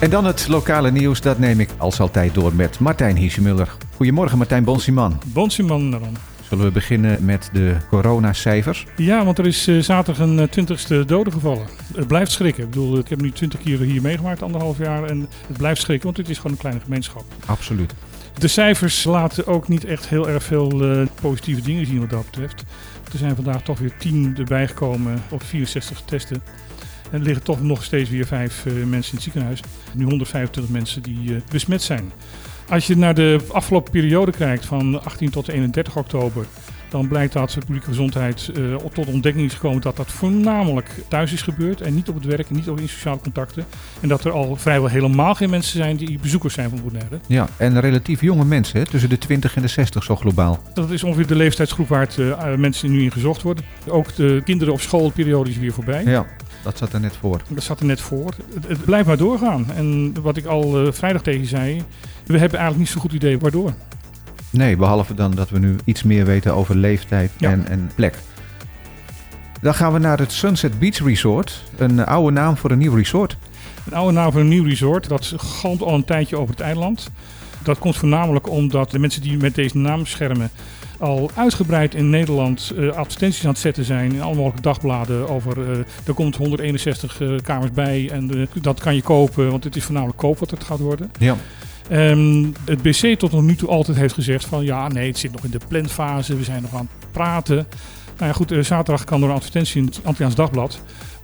En dan het lokale nieuws, dat neem ik als altijd door met Martijn Hiesemuller. Goedemorgen Martijn Bonsiman. Bonsiman dan. Zullen we beginnen met de coronacijfers? Ja, want er is uh, zaterdag een twintigste dode gevallen. Het blijft schrikken. Ik bedoel, ik heb nu twintig keer hier meegemaakt, anderhalf jaar. En het blijft schrikken, want het is gewoon een kleine gemeenschap. Absoluut. De cijfers laten ook niet echt heel erg veel uh, positieve dingen zien wat dat betreft. Er zijn vandaag toch weer 10 erbij gekomen op 64 testen. Er liggen toch nog steeds weer vijf uh, mensen in het ziekenhuis. Nu 125 mensen die uh, besmet zijn. Als je naar de afgelopen periode kijkt, van 18 tot 31 oktober, dan blijkt dat de publieke gezondheid uh, tot ontdekking is gekomen dat dat voornamelijk thuis is gebeurd en niet op het werk en niet op in sociale contacten. En dat er al vrijwel helemaal geen mensen zijn die bezoekers zijn van Bonaire. Ja, en relatief jonge mensen, hè? tussen de 20 en de 60 zo globaal. Dat is ongeveer de leeftijdsgroep waar het, uh, mensen nu in gezocht worden. Ook de kinderen op schoolperiode is weer voorbij. Ja. Dat zat er net voor. Dat zat er net voor. Het, het blijft maar doorgaan. En wat ik al uh, vrijdag tegen je zei, we hebben eigenlijk niet zo'n goed idee waardoor. Nee, behalve dan dat we nu iets meer weten over leeftijd Ja. en, en plek. Dan gaan we naar het Sunset Beach Resort. Een oude naam voor een nieuw resort. Een oude naam voor een nieuw resort. Dat galmt al een tijdje over het eiland. Dat komt voornamelijk omdat de mensen die met deze naam schermen al uitgebreid in Nederland uh, advertenties aan het zetten zijn in alle mogelijke dagbladen over uh, er komt 161 uh, kamers bij en dat kan je kopen, want het is voornamelijk koop wat het gaat worden. Ja. Um, het BC tot nog nu toe altijd heeft gezegd van ja nee het zit nog in de planfase, we zijn nog aan het praten. Nou ja goed, zaterdag kan door een advertentie in het Antilliaans Dagblad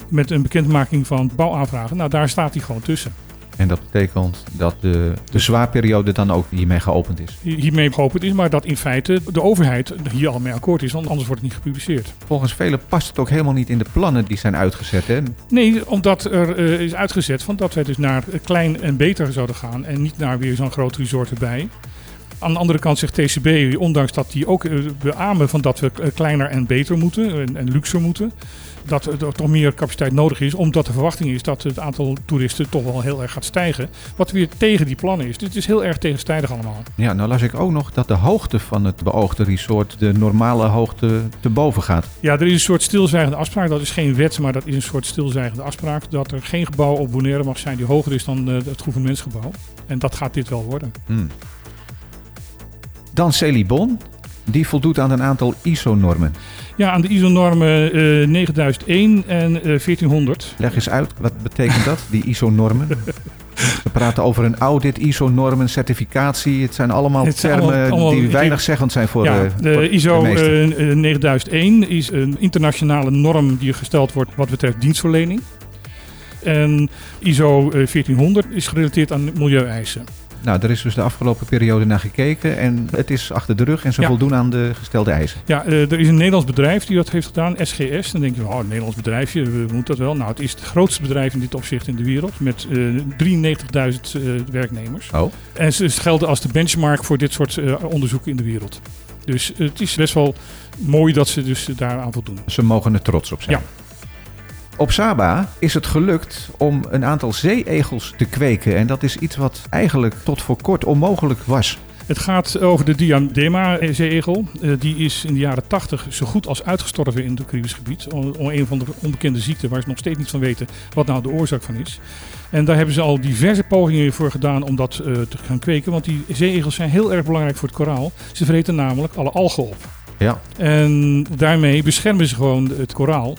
met een bekendmaking van bouwaanvragen. Nou daar staat hij gewoon tussen. En dat betekent dat de, de zwaarperiode dan ook hiermee geopend is. Hiermee geopend is, maar dat in feite de overheid hier al mee akkoord is, want anders wordt het niet gepubliceerd. Volgens velen past het ook helemaal niet in de plannen die zijn uitgezet. Hè? Nee, omdat er uh, is uitgezet van dat wij dus naar klein en beter zouden gaan en niet naar weer zo'n groot resort erbij. Aan de andere kant zegt TCB, ondanks dat die ook uh, beamen van dat we kleiner en beter moeten en, en luxer moeten, dat er toch meer capaciteit nodig is, omdat de verwachting is dat het aantal toeristen toch wel heel erg gaat stijgen. Wat weer tegen die plannen is. Dit is heel erg tegenstrijdig allemaal. Ja, nou las ik ook nog dat de hoogte van het beoogde resort de normale hoogte te boven gaat. Ja, er is een soort stilzwijgende afspraak. Dat is geen wet, maar dat is een soort stilzwijgende afspraak. Dat er geen gebouw op Bonaire mag zijn die hoger is dan uh, het gouvernementsgebouw. En dat gaat dit wel worden. Hmm. Dan Celibon. Die voldoet aan een aantal ISO-normen. Ja, aan de ISO-normen uh, 9001 en uh, 1400. Leg eens uit, wat betekent dat, die ISO-normen? We praten over een audit, ISO-normen, certificatie. Het zijn allemaal Het zijn termen allemaal- allemaal- die weinig zeggend zijn voor, ja, eh, de voor ISO de meesten. eh, eh, 9001 is een internationale norm die gesteld wordt wat betreft dienstverlening. En ISO eh, 1400 is gerelateerd aan milieueisen. Nou, er is dus de afgelopen periode naar gekeken en het is achter de rug en ze Ja. voldoen aan de gestelde eisen. Ja, eh, er is een Nederlands bedrijf die dat heeft gedaan, SGS. Dan denk je, oh, een Nederlands bedrijfje, we moeten dat wel. Nou, het is het grootste bedrijf in dit opzicht in de wereld met eh 93.000 eh, werknemers. Oh, En ze gelden als de benchmark voor dit soort onderzoeken in de wereld. Dus het is best wel mooi dat ze dus daaraan voldoen. ze mogen er trots op zijn. Ja. Op Saba is het gelukt om een aantal zeeegels te kweken. En dat is iets wat eigenlijk tot voor kort onmogelijk was. Het gaat over de diadema-zeeegel. Eh, die is in de jaren 80 zo goed als uitgestorven in het Caribisch gebied. Om, een van de onbekende ziekten waar ze nog steeds niet van weten wat nou de oorzaak van is. En daar hebben ze al diverse pogingen voor gedaan om dat eh, te gaan kweken. Want die zeeegels zijn heel erg belangrijk voor het koraal. Ze vreten namelijk alle algen op. Ja, En daarmee beschermen ze gewoon het koraal.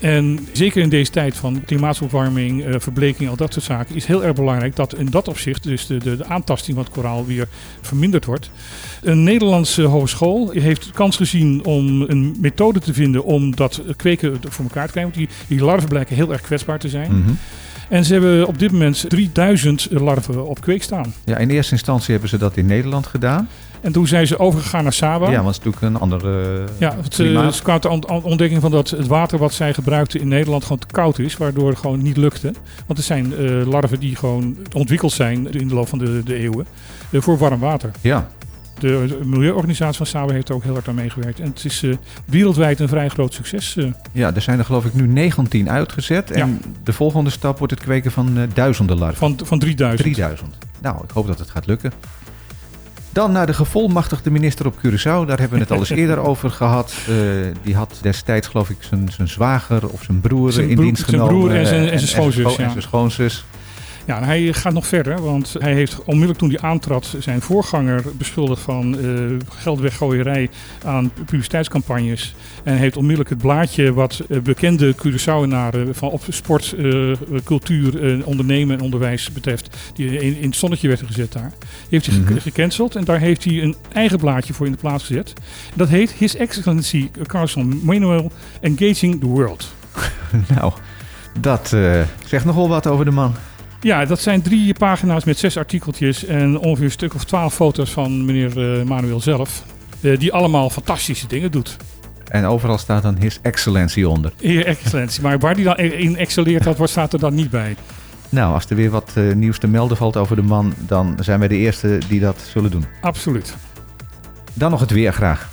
En zeker in deze tijd van klimaatopwarming, eh, verbleking, al dat soort zaken, is heel erg belangrijk dat in dat opzicht dus de, de, de aantasting van het koraal weer verminderd wordt. Een Nederlandse hogeschool heeft kans gezien om een methode te vinden om dat kweken voor elkaar te krijgen. Want die, die larven blijken heel erg kwetsbaar te zijn. mhm. En ze hebben op dit moment 3000 larven op kweek staan. ja, in eerste instantie hebben ze dat in Nederland gedaan. En toen zijn ze overgegaan naar Saba. Ja, want het is natuurlijk een andere Ja, het, klimaat. eh, ze kwamen tot de ont- ontdekking van dat het water wat zij gebruikten in Nederland gewoon te koud is, waardoor het gewoon niet lukte. Want er zijn eh, larven die gewoon ontwikkeld zijn in de loop van de, de eeuwen eh, voor warm water. Ja, De, milieuorganisatie van Saba heeft er ook heel hard aan meegewerkt. En het is eh, wereldwijd een vrij groot succes. eh. ja, er zijn er geloof ik nu 19 uitgezet. En de volgende stap wordt het kweken van eh, duizenden larven. van, van 3000. 3000. Nou, ik hoop dat het gaat lukken. Dan naar de gevolmachtigde minister op Curaçao. Daar hebben we het al eens eerder over gehad. Uh, die had destijds, geloof ik, zijn, zijn zwager of zijn broer zijn in dienst zijn genomen. broer en zijn, en zijn schoonzus. En zijn, schoonzus. Ja, hij gaat nog verder, want hij heeft onmiddellijk toen hij aantrad zijn voorganger beschuldigd van uh, geldweggooierij aan publiciteitscampagnes. En heeft onmiddellijk het blaadje wat uh, bekende Curaçaoenaren van op sport, uh, cultuur, ondernemen en onderwijs betreft, die in, in, het zonnetje werd gezet daar. Die heeft hij mm -hmm. gecanceld en daar heeft hij een eigen blaadje voor in de plaats gezet. Dat heet His Excellency Carson Manuel Engaging the World. nou, dat zegt nogal wat over de man. Ja, dat zijn drie pagina's met zes artikeltjes en ongeveer een stuk of twaalf foto's van meneer uh, Manuel zelf. Uh, die allemaal fantastische dingen doet. En overal staat dan His Excellency onder. His Excellency, maar waar die dan in excelleert, dat wordt, staat er dan niet bij. Nou, als er weer wat uh, nieuws te melden valt over de man, dan zijn wij de eerste die dat zullen doen. Absoluut. Dan nog het weer graag.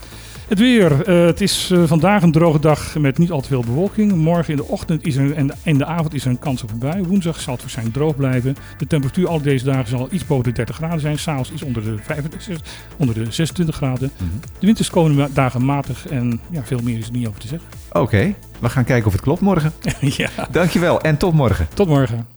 Het weer. Uh, het is uh, vandaag een droge dag met niet al te veel bewolking. Morgen in de ochtend is er, en in de avond is er een kans op een bui. Woensdag zal het waarschijnlijk droog blijven. De temperatuur al deze dagen zal iets boven de 30 graden zijn. S'avonds is onder de, 25, onder de 26 graden. Mm -hmm. De wind is komende dagen matig en ja, veel meer is er niet over te zeggen. Oké, okay. we gaan kijken of het klopt morgen. ja. Dankjewel en tot morgen. Tot morgen.